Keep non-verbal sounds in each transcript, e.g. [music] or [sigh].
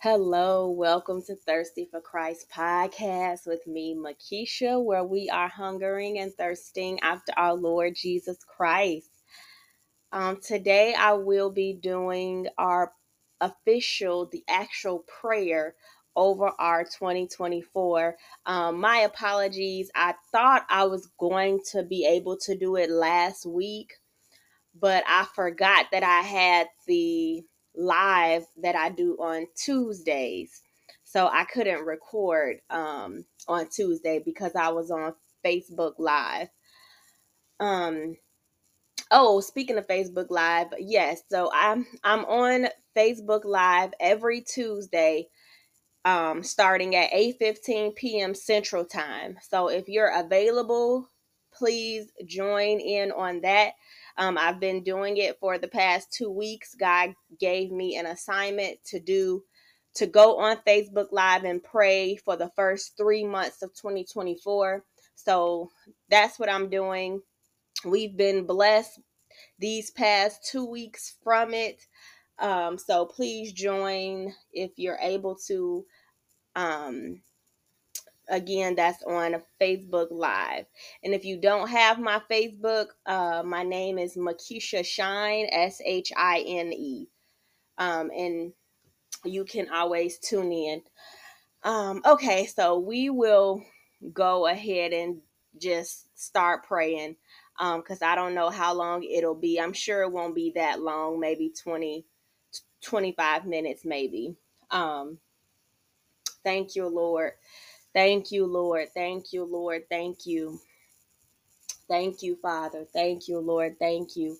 Hello, welcome to Thirsty for Christ podcast with me, Makesha, where we are hungering and thirsting after our Lord Jesus Christ. Um, today, I will be doing our official, the actual prayer over our 2024. Um, my apologies. I thought I was going to be able to do it last week, but I forgot that I had the live that I do on Tuesdays. So I couldn't record um, on Tuesday because I was on Facebook Live. Um, oh, speaking of Facebook Live, yes. So I'm I'm on Facebook Live every Tuesday, um, starting at 8:15 p.m. Central Time. So if you're available, please join in on that. Um, I've been doing it for the past two weeks. God gave me an assignment to do to go on Facebook Live and pray for the first three months of 2024. So that's what I'm doing. We've been blessed these past two weeks from it. Um, so please join if you're able to. Um, again that's on facebook live. And if you don't have my facebook uh, my name is makesha shine s-h-i-n-e um, and you can always tune in. Um, okay so we will go ahead and just start praying because um, i don't know how long it'll be. I'm sure it won't be that long maybe 20 25 minutes maybe. Um, thank you lord Thank you, Lord. Thank you, Lord. Thank you. Thank you, Father. Thank you, Lord. Thank you.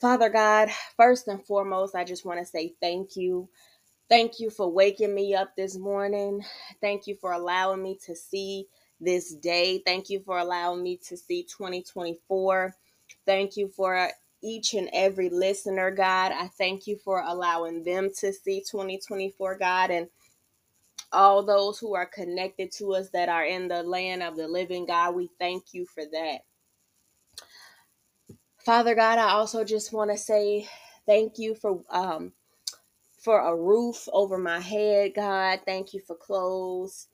Father God, first and foremost, I just want to say thank you. Thank you for waking me up this morning. Thank you for allowing me to see this day. Thank you for allowing me to see 2024. Thank you for each and every listener, God. I thank you for allowing them to see 2024, God. And all those who are connected to us that are in the land of the living God. We thank you for that. Father God, I also just want to say thank you for um for a roof over my head, God. Thank you for clothes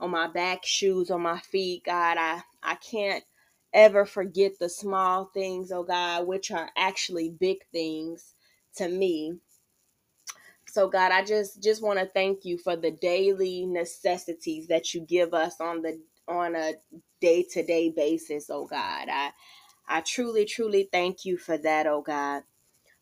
on my back, shoes on my feet, God. I I can't ever forget the small things, oh God, which are actually big things to me. So God, I just just want to thank you for the daily necessities that you give us on the on a day-to-day basis, oh God. I I truly truly thank you for that, oh God.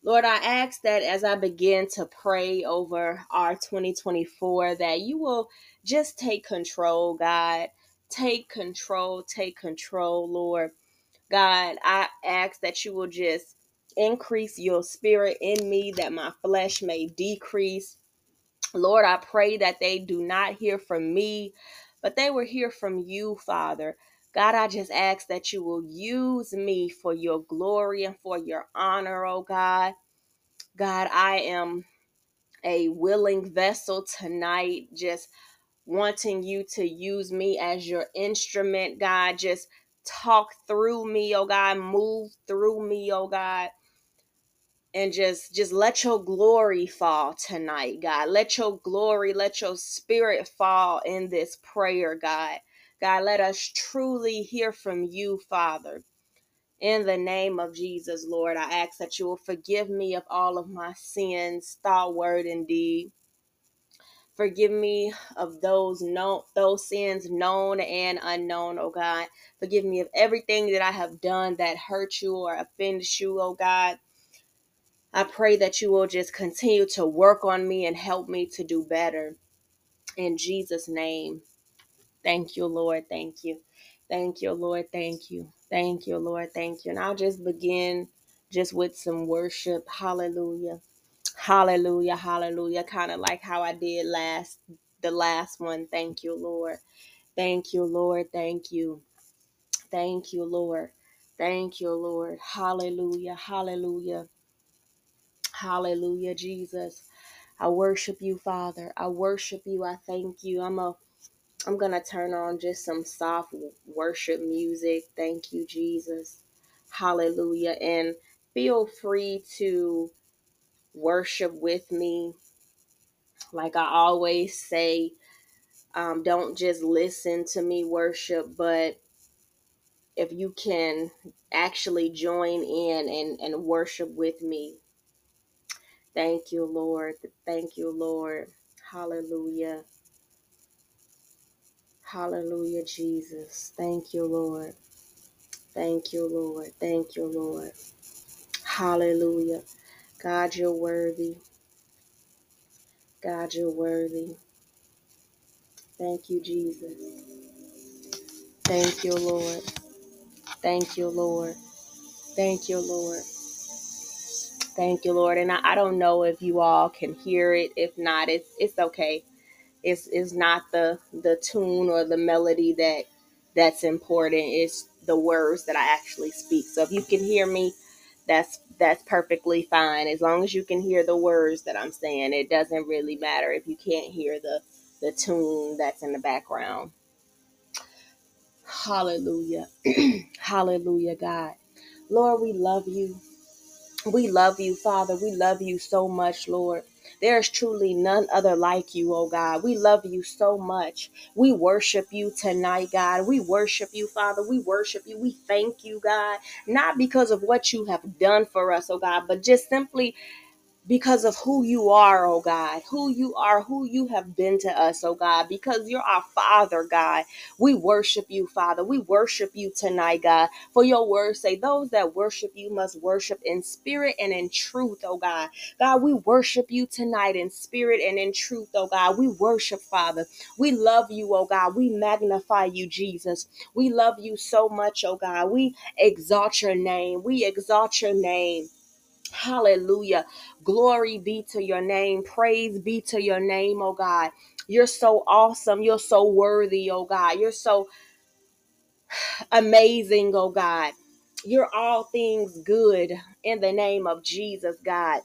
Lord, I ask that as I begin to pray over our 2024 that you will just take control, God. Take control, take control, Lord. God, I ask that you will just increase your spirit in me that my flesh may decrease. Lord, I pray that they do not hear from me, but they will hear from you, Father. God, I just ask that you will use me for your glory and for your honor, oh God. God, I am a willing vessel tonight, just wanting you to use me as your instrument, God. Just talk through me, oh God. Move through me, oh God and just just let your glory fall tonight god let your glory let your spirit fall in this prayer god god let us truly hear from you father in the name of jesus lord i ask that you will forgive me of all of my sins thought word and deed Forgive me of those known those sins known and unknown, oh God. Forgive me of everything that I have done that hurt you or offended you, oh God. I pray that you will just continue to work on me and help me to do better. In Jesus' name. Thank you, Lord. Thank you. Thank you, Lord. Thank you. Thank you, Lord. Thank you. And I'll just begin just with some worship. Hallelujah. Hallelujah. Hallelujah. Kind of like how I did last the last one. Thank you, Lord. Thank you, Lord. Thank you. Thank you, Lord. Thank you, Lord. Hallelujah. Hallelujah. Hallelujah, Jesus. I worship you, Father. I worship you. I thank you. I'm a I'm going to turn on just some soft worship music. Thank you, Jesus. Hallelujah. And feel free to worship with me Like I always say, um, don't just listen to me worship, but if you can actually join in and, and worship with me. Thank you, Lord. Thank you, Lord. Hallelujah. Hallelujah, Jesus. Thank you, Lord. Thank you, Lord. Thank you, Lord. Hallelujah. God, you're worthy. God, you're worthy. Thank you, Jesus. Thank you, Lord. Thank you, Lord. Thank you, Lord. Thank you, Lord. And I, I don't know if you all can hear it. If not, it's it's okay. It's it's not the the tune or the melody that that's important. It's the words that I actually speak. So if you can hear me, that's that's perfectly fine. As long as you can hear the words that I'm saying, it doesn't really matter if you can't hear the the tune that's in the background. Hallelujah. [clears throat] Hallelujah, God. Lord, we love you. We love you, Father. We love you so much, Lord. There is truly none other like you, oh God. We love you so much. We worship you tonight, God. We worship you, Father. We worship you. We thank you, God, not because of what you have done for us, oh God, but just simply because of who you are, oh God, who you are, who you have been to us, oh God, because you're our Father, God. We worship you, Father. We worship you tonight, God. For your words say, those that worship you must worship in spirit and in truth, oh God. God, we worship you tonight in spirit and in truth, oh God. We worship, Father. We love you, oh God. We magnify you, Jesus. We love you so much, oh God. We exalt your name. We exalt your name. Hallelujah. Glory be to your name. Praise be to your name, oh God. You're so awesome. You're so worthy, oh God. You're so amazing, oh God. You're all things good in the name of Jesus, God.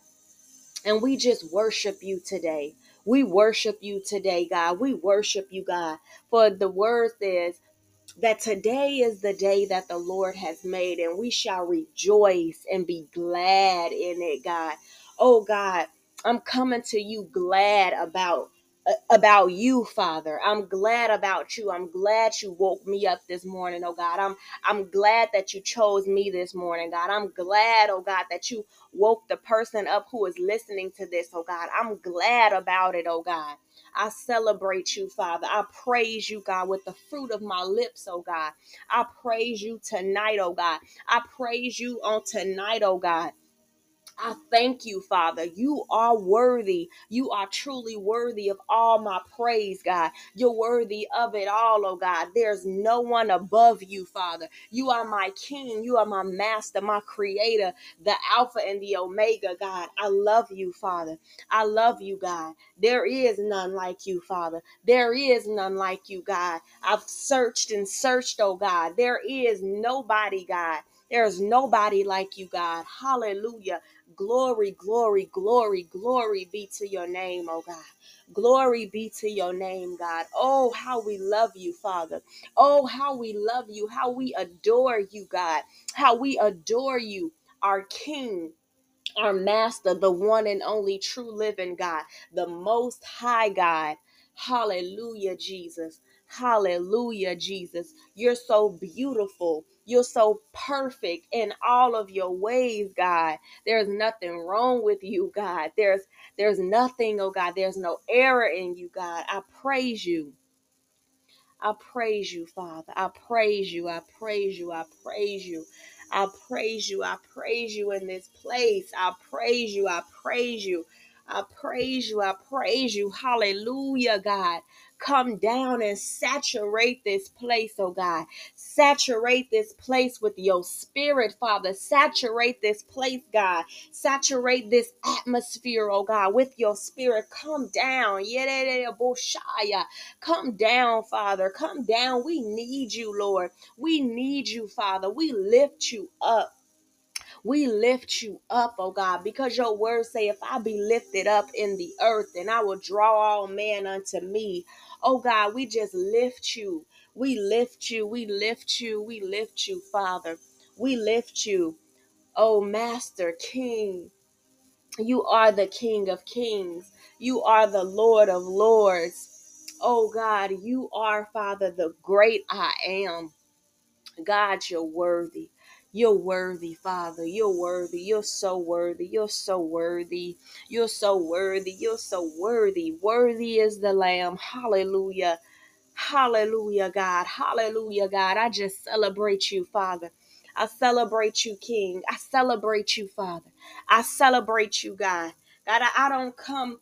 And we just worship you today. We worship you today, God. We worship you, God. For the word says, that today is the day that the Lord has made, and we shall rejoice and be glad in it, God. Oh, God, I'm coming to you glad about about you father i'm glad about you i'm glad you woke me up this morning oh god i'm i'm glad that you chose me this morning god i'm glad oh god that you woke the person up who is listening to this oh god i'm glad about it oh god I celebrate you, Father. I praise you, God, with the fruit of my lips, oh God. I praise you tonight, oh God. I praise you on tonight, oh God. I thank you, Father. You are worthy. You are truly worthy of all my praise, God. You're worthy of it all, oh God. There's no one above you, Father. You are my King. You are my Master, my Creator, the Alpha and the Omega, God. I love you, Father. I love you, God. There is none like you, Father. There is none like you, God. I've searched and searched, oh God. There is nobody, God. There's nobody like you, God. Hallelujah. Glory, glory, glory, glory be to your name, oh God. Glory be to your name, God. Oh, how we love you, Father. Oh, how we love you, how we adore you, God. How we adore you, our King our master, the one and only true living God, the most high God. Hallelujah, Jesus. Hallelujah, Jesus. You're so beautiful. You're so perfect in all of your ways, God. There's nothing wrong with you, God. There's there's nothing, oh God. There's no error in you, God. I praise you. I praise you, Father. I praise you. I praise you. I praise you. I praise you. I praise you in this place. I praise you. I praise you. I praise you. I praise you. Hallelujah, God. Come down and saturate this place, oh God. Saturate this place with your spirit, Father. Saturate this place, God. Saturate this atmosphere, oh God, with your spirit. Come down. Come down, Father. Come down. We need you, Lord. We need you, Father. We lift you up. We lift you up, oh God, because your words say, if I be lifted up in the earth, then I will draw all men unto me. Oh God, we just lift you. We lift you. We lift you. We lift you, Father. We lift you, oh Master, King. You are the King of Kings. You are the Lord of Lords. Oh God, you are, Father, the great I am. God, you're worthy. You're worthy, Father. You're worthy. You're so worthy. You're so worthy. You're so worthy. You're so worthy. Worthy is the Lamb. Hallelujah. Hallelujah, God. Hallelujah, God. I just celebrate you, Father. I celebrate you, King. I celebrate you, Father. I celebrate you, God. God, I, I don't come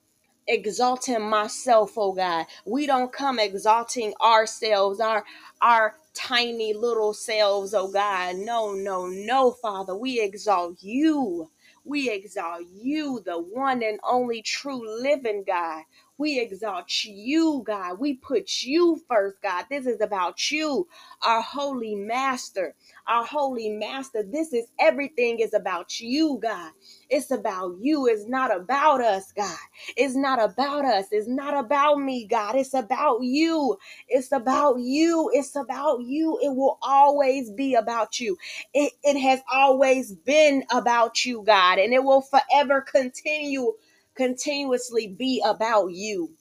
exalting myself, oh God. We don't come exalting ourselves, our our tiny little selves, oh God. No, no, no, Father. We exalt you. We exalt you, the one and only true living God. We exalt you, God. We put you first, God. This is about you, our holy master. Our holy master. This is everything is about you, God. It's about you. It's not about us, God. It's not about us. It's not about me, God. It's about you. It's about you. It's about you. It will always be about you. It, it has always been about you, God, and it will forever continue continuously be about you.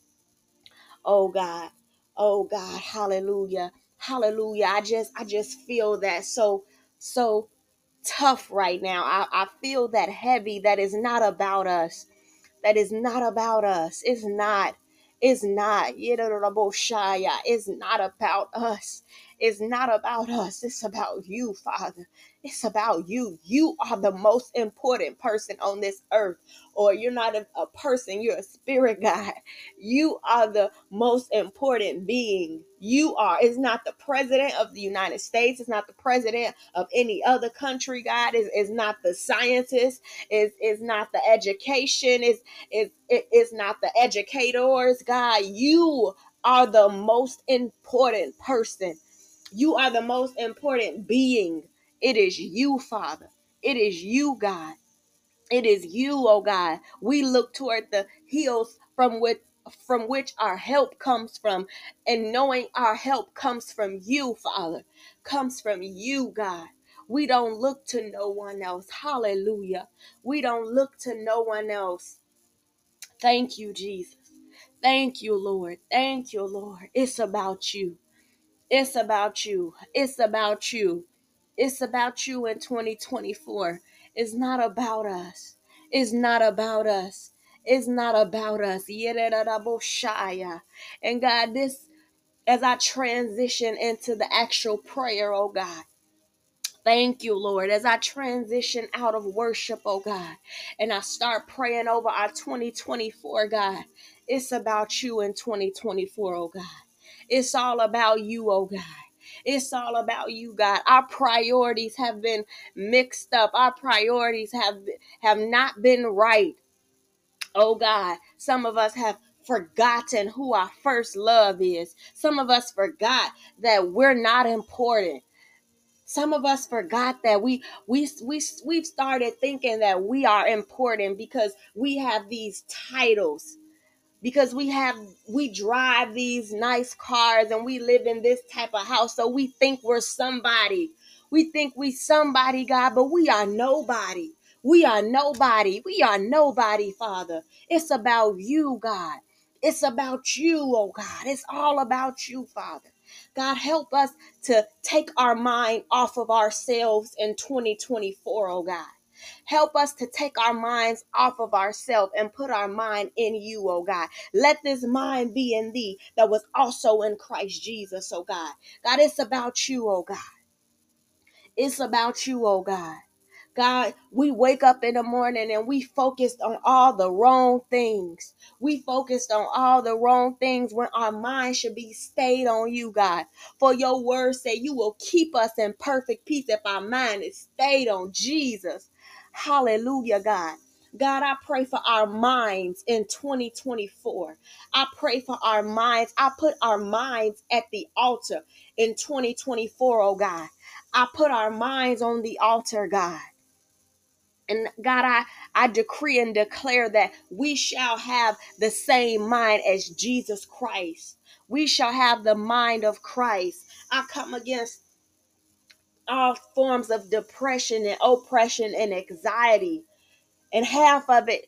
Oh God. Oh God. Hallelujah. Hallelujah. I just I just feel that so so tough right now. I, I feel that heavy that is not about us that is not about us. It's not. It's not. It's not about us. It's not about us. It's about you, Father. It's about you. You are the most important person on this earth. Or you're not a, a person, you're a spirit God. You are the most important being. You are. It's not the president of the United States. It's not the president of any other country, God. It's, it's not the scientist. It's, it's not the education. It's it's, it's not the educators, God. You are the most important person. You are the most important being. It is you, Father. It is you, God. It is you, oh God. We look toward the hills from which from which our help comes from and knowing our help comes from you father comes from you god we don't look to no one else hallelujah we don't look to no one else Thank you, Jesus. Thank you, Lord. Thank you, Lord. It's about you. It's about you. It's about you. It's about you in 2024. It's not about us. It's not about us. It's not about us. And God, this as I transition into the actual prayer, oh God. Thank you, Lord, as I transition out of worship, oh God, and I start praying over our 2024, God. It's about you in 2024, oh God. It's all about you, oh God. It's all about you, God. Our priorities have been mixed up. Our priorities have have not been right. Oh God, some of us have forgotten who our first love is. Some of us forgot that we're not important. Some of us forgot that we we we we've started thinking that we are important because we have these titles because we have we drive these nice cars and we live in this type of house. So we think we're somebody. We think we somebody god but we are nobody. We are nobody. We are nobody father. It's about you god. It's about you oh god. It's all about you father. God help us to take our mind off of ourselves in 2024 oh god Help us to take our minds off of ourselves and put our mind in you, oh God. Let this mind be in thee that was also in Christ Jesus, oh God. God, it's about you, oh God. It's about you, oh God. God, we wake up in the morning and we focused on all the wrong things. We focused on all the wrong things when our mind should be stayed on you, God. For your word say you will keep us in perfect peace if our mind is stayed on Jesus. Hallelujah, God. God, I pray for our minds in 2024. I pray for our minds. I put our minds at the altar in 2024, oh God. I put our minds on the altar, God. And God, I, I decree and declare that we shall have the same mind as Jesus Christ. We shall have the mind of Christ. I come against all forms of depression and oppression and anxiety. And half of it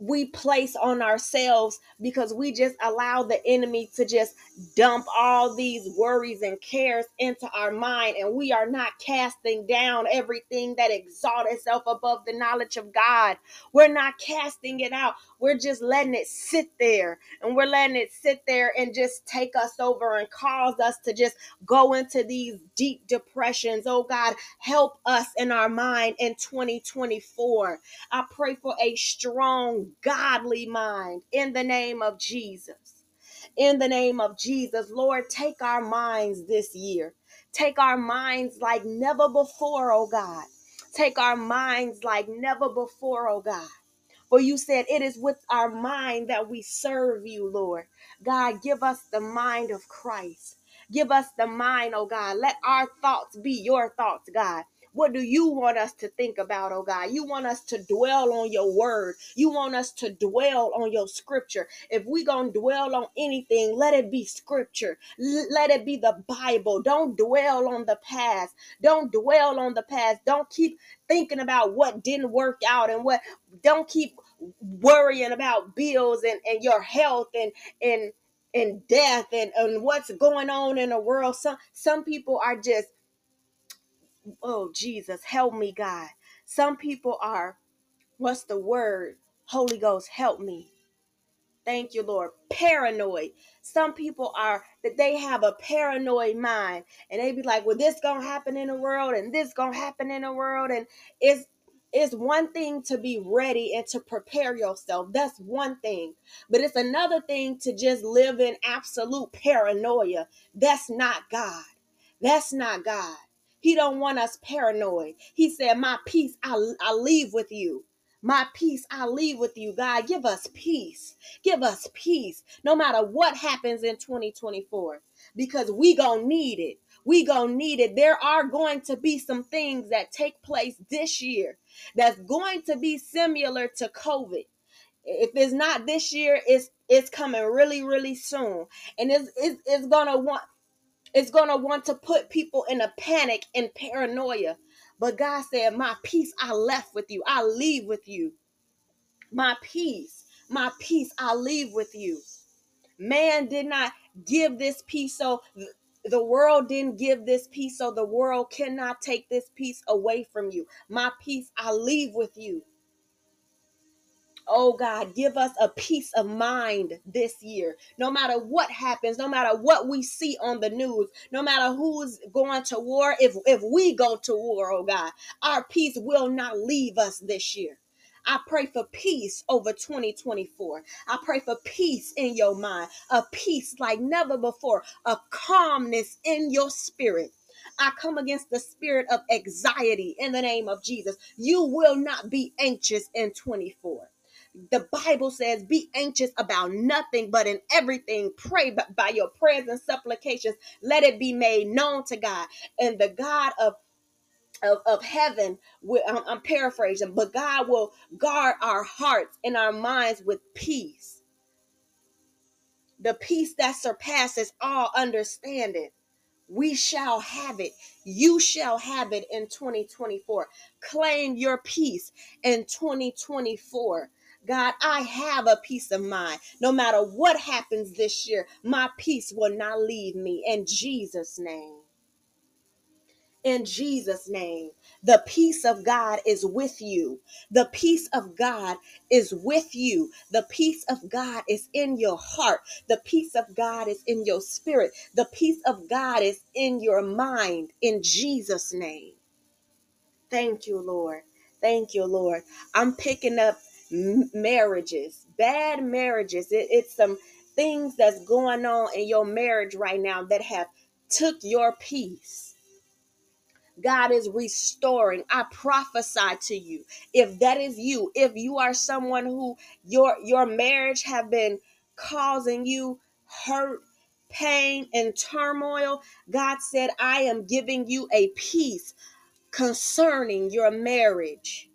we place on ourselves because we just allow the enemy to just dump all these worries and cares into our mind and we are not casting down everything that exalts itself above the knowledge of God. We're not casting it out. We're just letting it sit there and we're letting it sit there and just take us over and cause us to just go into these deep depressions. Oh God, help us in our mind in 2024. I pray for a strong, godly mind in the name of Jesus. In the name of Jesus, Lord, take our minds this year. Take our minds like never before, oh God. Take our minds like never before, oh God. For you said it is with our mind that we serve you, Lord. God, give us the mind of Christ. Give us the mind, oh God. Let our thoughts be your thoughts, God. What do you want us to think about, oh God? You want us to dwell on your word. You want us to dwell on your scripture. If we going to dwell on anything, let it be scripture. L- let it be the Bible. Don't dwell on the past. Don't dwell on the past. Don't keep thinking about what didn't work out and what don't keep worrying about bills and, and your health and and and death and, and what's going on in the world. Some some people are just oh Jesus, help me, God. Some people are, what's the word? Holy Ghost, help me. Thank you, Lord. Paranoid. Some people are that they have a paranoid mind and they be like, well, this gonna happen in the world and this gonna happen in the world. And it's it's one thing to be ready and to prepare yourself. That's one thing. But it's another thing to just live in absolute paranoia. That's not God. That's not God. He don't want us paranoid. He said, My peace I, I leave with you. My peace I leave with you, God. Give us peace. Give us peace no matter what happens in 2024 because we going to need it. We going to need it. There are going to be some things that take place this year that's going to be similar to COVID. If it's not this year, it's it's coming really really soon. And it's it's, it's going to want it's going to want to put people in a panic and paranoia. But God said, "My peace I left with you. I leave with you." My peace, my peace I leave with you. Man did not give this peace, so the world didn't give this peace, so the world cannot take this peace away from you. My peace I leave with you. Oh God, give us a peace of mind this year. No matter what happens, no matter what we see on the news, no matter who's going to war, if if we go to war, oh God, our peace will not leave us this year. I pray for peace over 2024. I pray for peace in your mind, a peace like never before, a calmness in your spirit. I come against the spirit of anxiety in the name of Jesus. You will not be anxious in 24 the Bible says, Be anxious about nothing, but in everything, pray by your prayers and supplications. Let it be made known to God. And the God of of, of heaven, I'm, I'm paraphrasing, but God will guard our hearts and our minds with peace. The peace that surpasses all understanding we shall have it. You shall have it in 2024. Claim your peace in 2024. God, I have a peace of mind. No matter what happens this year, my peace will not leave me in Jesus' name. In Jesus' name, the peace of God is with you. The peace of God is with you. The peace of God is in your heart. The peace of God is in your spirit. The peace of God is in your mind. In Jesus' name. Thank you, Lord. Thank you, Lord. I'm picking up marriages, bad marriages. It, it's some things that's going on in your marriage right now that have took your peace. God is restoring. I prophesy to you. If that is you, if you are someone who your your marriage have been causing you hurt, pain and turmoil, God said, "I am giving you a peace concerning your marriage."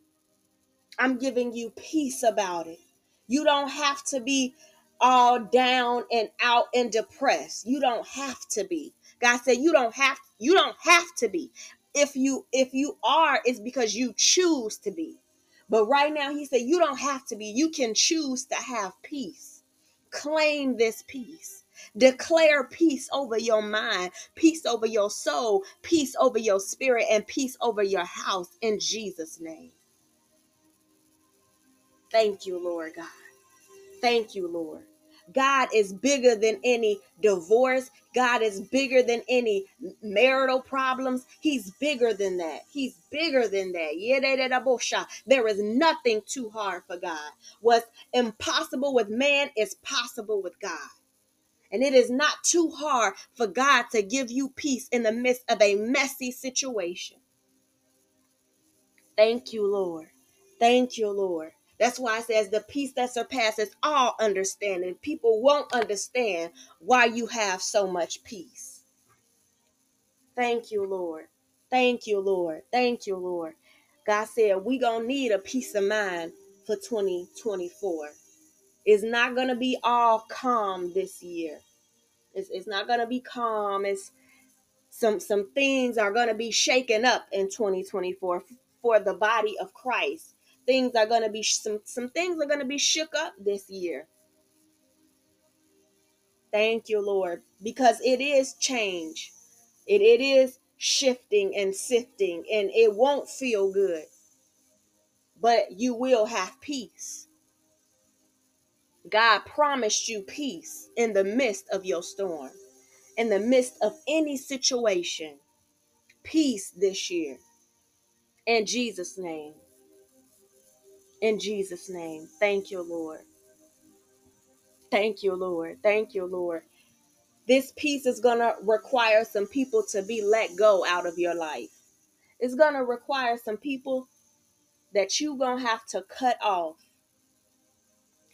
I'm giving you peace about it. You don't have to be all down and out and depressed. You don't have to be. God said you don't have you don't have to be. If you if you are it's because you choose to be. But right now, he said, you don't have to be. You can choose to have peace. Claim this peace. Declare peace over your mind, peace over your soul, peace over your spirit, and peace over your house in Jesus' name. Thank you, Lord God. Thank you, Lord. God is bigger than any divorce. God is bigger than any marital problems. He's bigger than that. He's bigger than that. There is nothing too hard for God. What's impossible with man is possible with God. And it is not too hard for God to give you peace in the midst of a messy situation. Thank you, Lord. Thank you, Lord. That's why it says the peace that surpasses all understanding. People won't understand why you have so much peace. Thank you, Lord. Thank you, Lord. Thank you, Lord. God said we gonna need a peace of mind for 2024. It's not gonna be all calm this year. It's, it's not gonna be calm. It's some some things are gonna be shaken up in 2024 for the body of Christ things are going to be some some things are going to be shook up this year. Thank you lord because it is change. It, it is shifting and sifting and it won't feel good. But you will have peace. God promised you peace in the midst of your storm in the midst of any situation. Peace this year. In jesus name in jesus name thank you lord Thank you, Lord. Thank you, Lord. This peace is going to require some people to be let go out of your life. It's going to require some people that you going to have to cut off.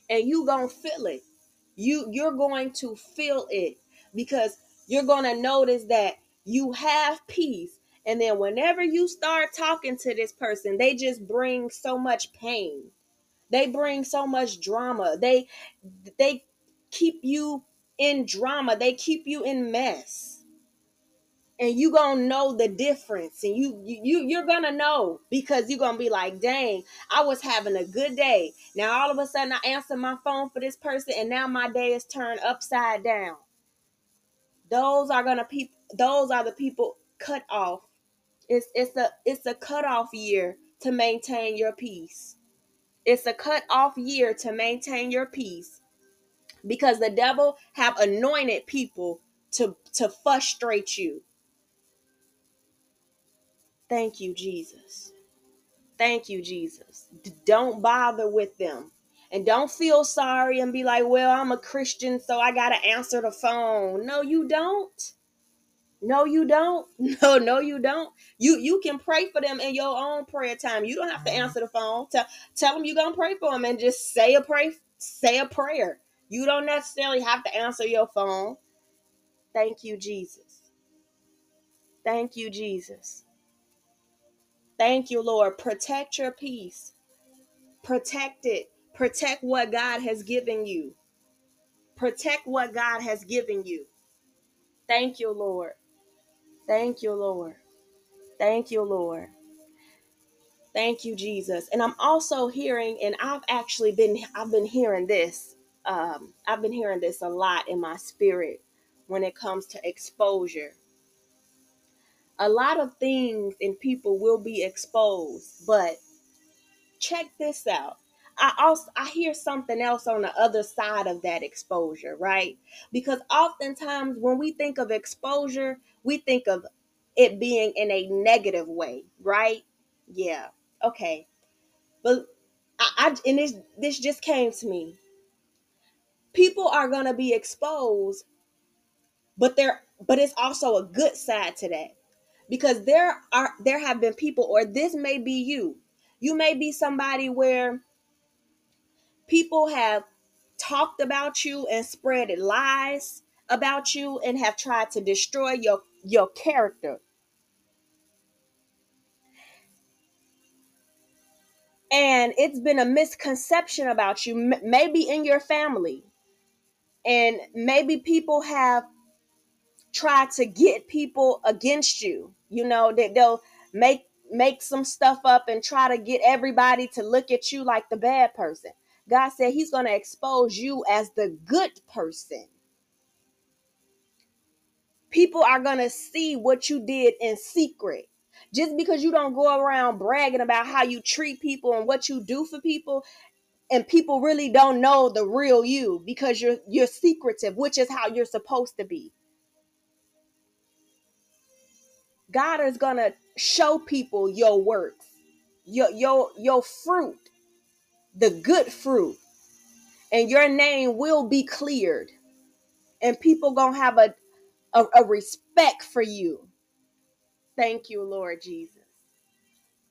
And you going to feel it. You you're going to feel it because you're going to notice that you have peace and then whenever you start talking to this person, they just bring so much pain. They bring so much drama. They they keep you in drama. They keep you in mess. And you gonna know the difference, and you you you're gonna know because you're gonna be like, "Dang, I was having a good day. Now all of a sudden, I answer my phone for this person, and now my day is turned upside down." Those are gonna people. Those are the people cut off. It's it's a it's a cutoff year to maintain your peace. It's a cutoff year to maintain your peace because the devil have anointed people to to frustrate you. Thank you jesus. Thank you jesus. D- don't bother with them. And don't feel sorry and be like well i'm a christian so i gotta answer the phone. No you don't no you don't [laughs] no no you don't you you can pray for them in your own prayer time you don't have to mm-hmm. answer the phone tell, tell them you're gonna pray for them and just say a pray say a prayer you don't necessarily have to answer your phone. Thank you, Jesus. Thank you, Jesus. Thank you, Lord. Protect your peace. Protect it. Protect what God has given you. Protect what God has given you. Thank you, Lord. Thank you, Lord. Thank you, Lord. Thank you, Jesus. And I'm also hearing, and I've actually been I've been hearing this um, I've been hearing this a lot in my spirit when it comes to exposure. A lot of things and people will be exposed, but check this out. I also I hear something else on the other side of that exposure, right? Because oftentimes when we think of exposure, we think of it being in a negative way, right? Yeah. Okay. But I, I and this this just came to me people are to be exposed but there but it's also a good side to that because there are there have been people or this may be you you may be somebody where people have talked about you and spread lies about you and have tried to destroy your your character and it's been a misconception about you maybe in your family and maybe people have tried to get people against you. You know, that they'll make make some stuff up and try to get everybody to look at you like the bad person. God said He's going to expose you as the good person. People are going to see what you did in secret. Just because you don't go around bragging about how you treat people and what you do for people, and people really don't know the real you because you're you're secretive, which is how you're supposed to be. God is gonna show people your works, your your your fruit, the good fruit, and your name will be cleared, and people gonna have a a, a respect for you. Thank you, Lord Jesus.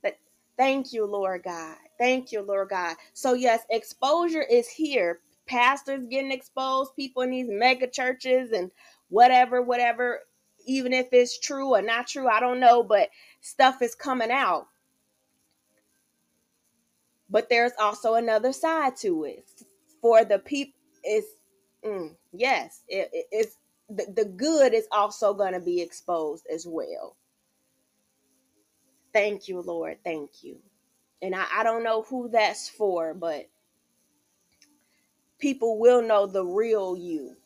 But thank you, Lord God. Thank you, Lord God. So yes, exposure is here. Pastors getting exposed, people in these mega churches and whatever, whatever even if it's true or not true, I don't know, but stuff is coming out. But there's also another side to it. For the people, it's mm, yes, it, it, it's the, the good is also going to be exposed as well. Thank you, Lord. Thank you. And I, I don't know who that's for, but people will know the real you.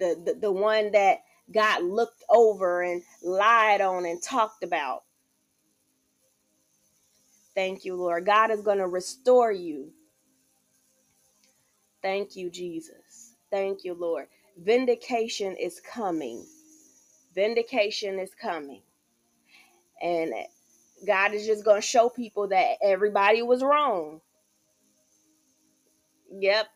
The, the the one that got looked over and lied on and talked about. Thank you, Lord. God is going to restore you. Thank you, Jesus. Thank you, Lord. Vindication is coming. Vindication is coming. And God is just going to show people that everybody was wrong. Yep.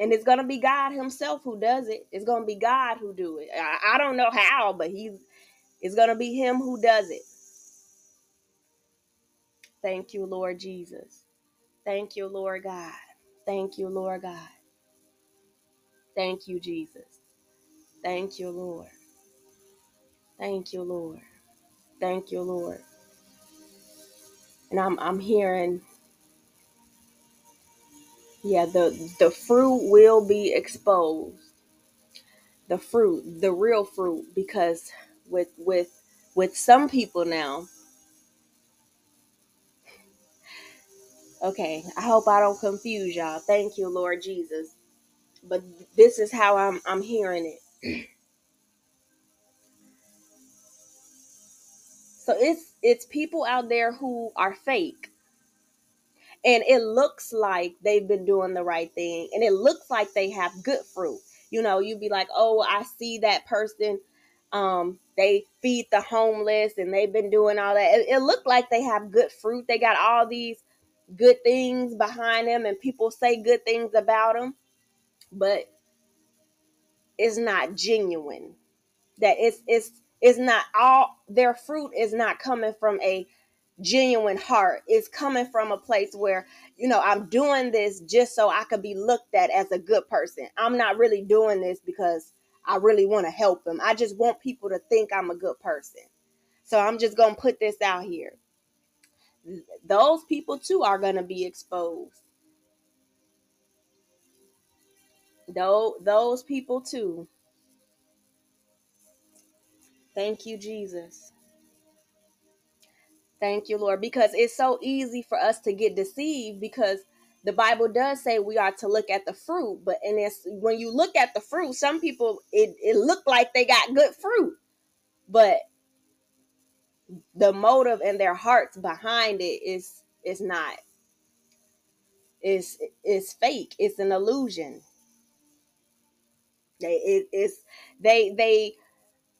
And it's going to be God himself who does it. It's going to be God who do it. I, I don't know how, but he's it's going to be him who does it. Thank you, Lord Jesus. Thank you, Lord God. Thank you, Lord God. Thank you, Jesus. Thank you, Lord. Thank you, Lord. Thank you, Lord. And I'm I'm hearing yeah, the the fruit will be exposed. The fruit, the real fruit because with with with some people now. Okay, I hope I don't confuse y'all. Thank you, Lord Jesus. But this is how I'm I'm hearing it. [clears throat] so it's it's people out there who are fake and it looks like they've been doing the right thing and it looks like they have good fruit you know you'd be like oh i see that person um they feed the homeless and they've been doing all that it, it looked like they have good fruit they got all these good things behind them and people say good things about them but it's not genuine. That it's it's it's not all their fruit is not coming from a genuine heart. It's coming from a place where you know i'm doing this just so i could be looked at as a good person. I'm not really doing this because i really want to help them. I just want people to think i'm a good person. So i'm just going to put this out here those people too are going to be exposed. Though those people too. Thank you jesus. Thank you, Lord, because it's so easy for us to get deceived because the Bible does say we are to look at the fruit, but and it's when you look at the fruit, some people it, it looked like they got good fruit, but the motive and their hearts behind it is is not. It's it's fake. It's an illusion. They it, it's they they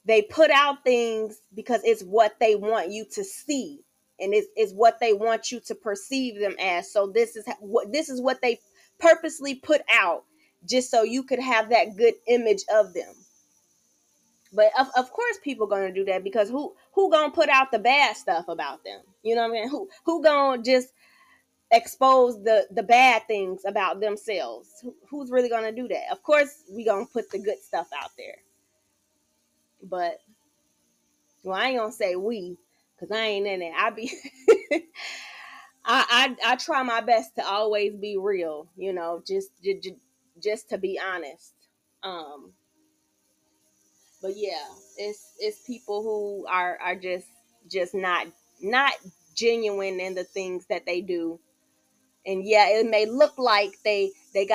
they put out things because it's what they want you to see and it's, it's what they want you to perceive them as so this is what this is what they purposely put out just so you could have that good image of them but of, of course people gonna do that because who who gonna put out the bad stuff about them? You know what i mean? Who who gonna just expose the the bad things about themselves? Who, who's really gonna do that? Of course we gonna put the good stuff out there. But well i ain't gonna say we because I ain't in it. I be [laughs] I, I I try my best to always be real, you know, just just, just to be honest. Um but yeah, it's it's people who are are just just not not genuine in the things that they do. And yeah, it may look like they they got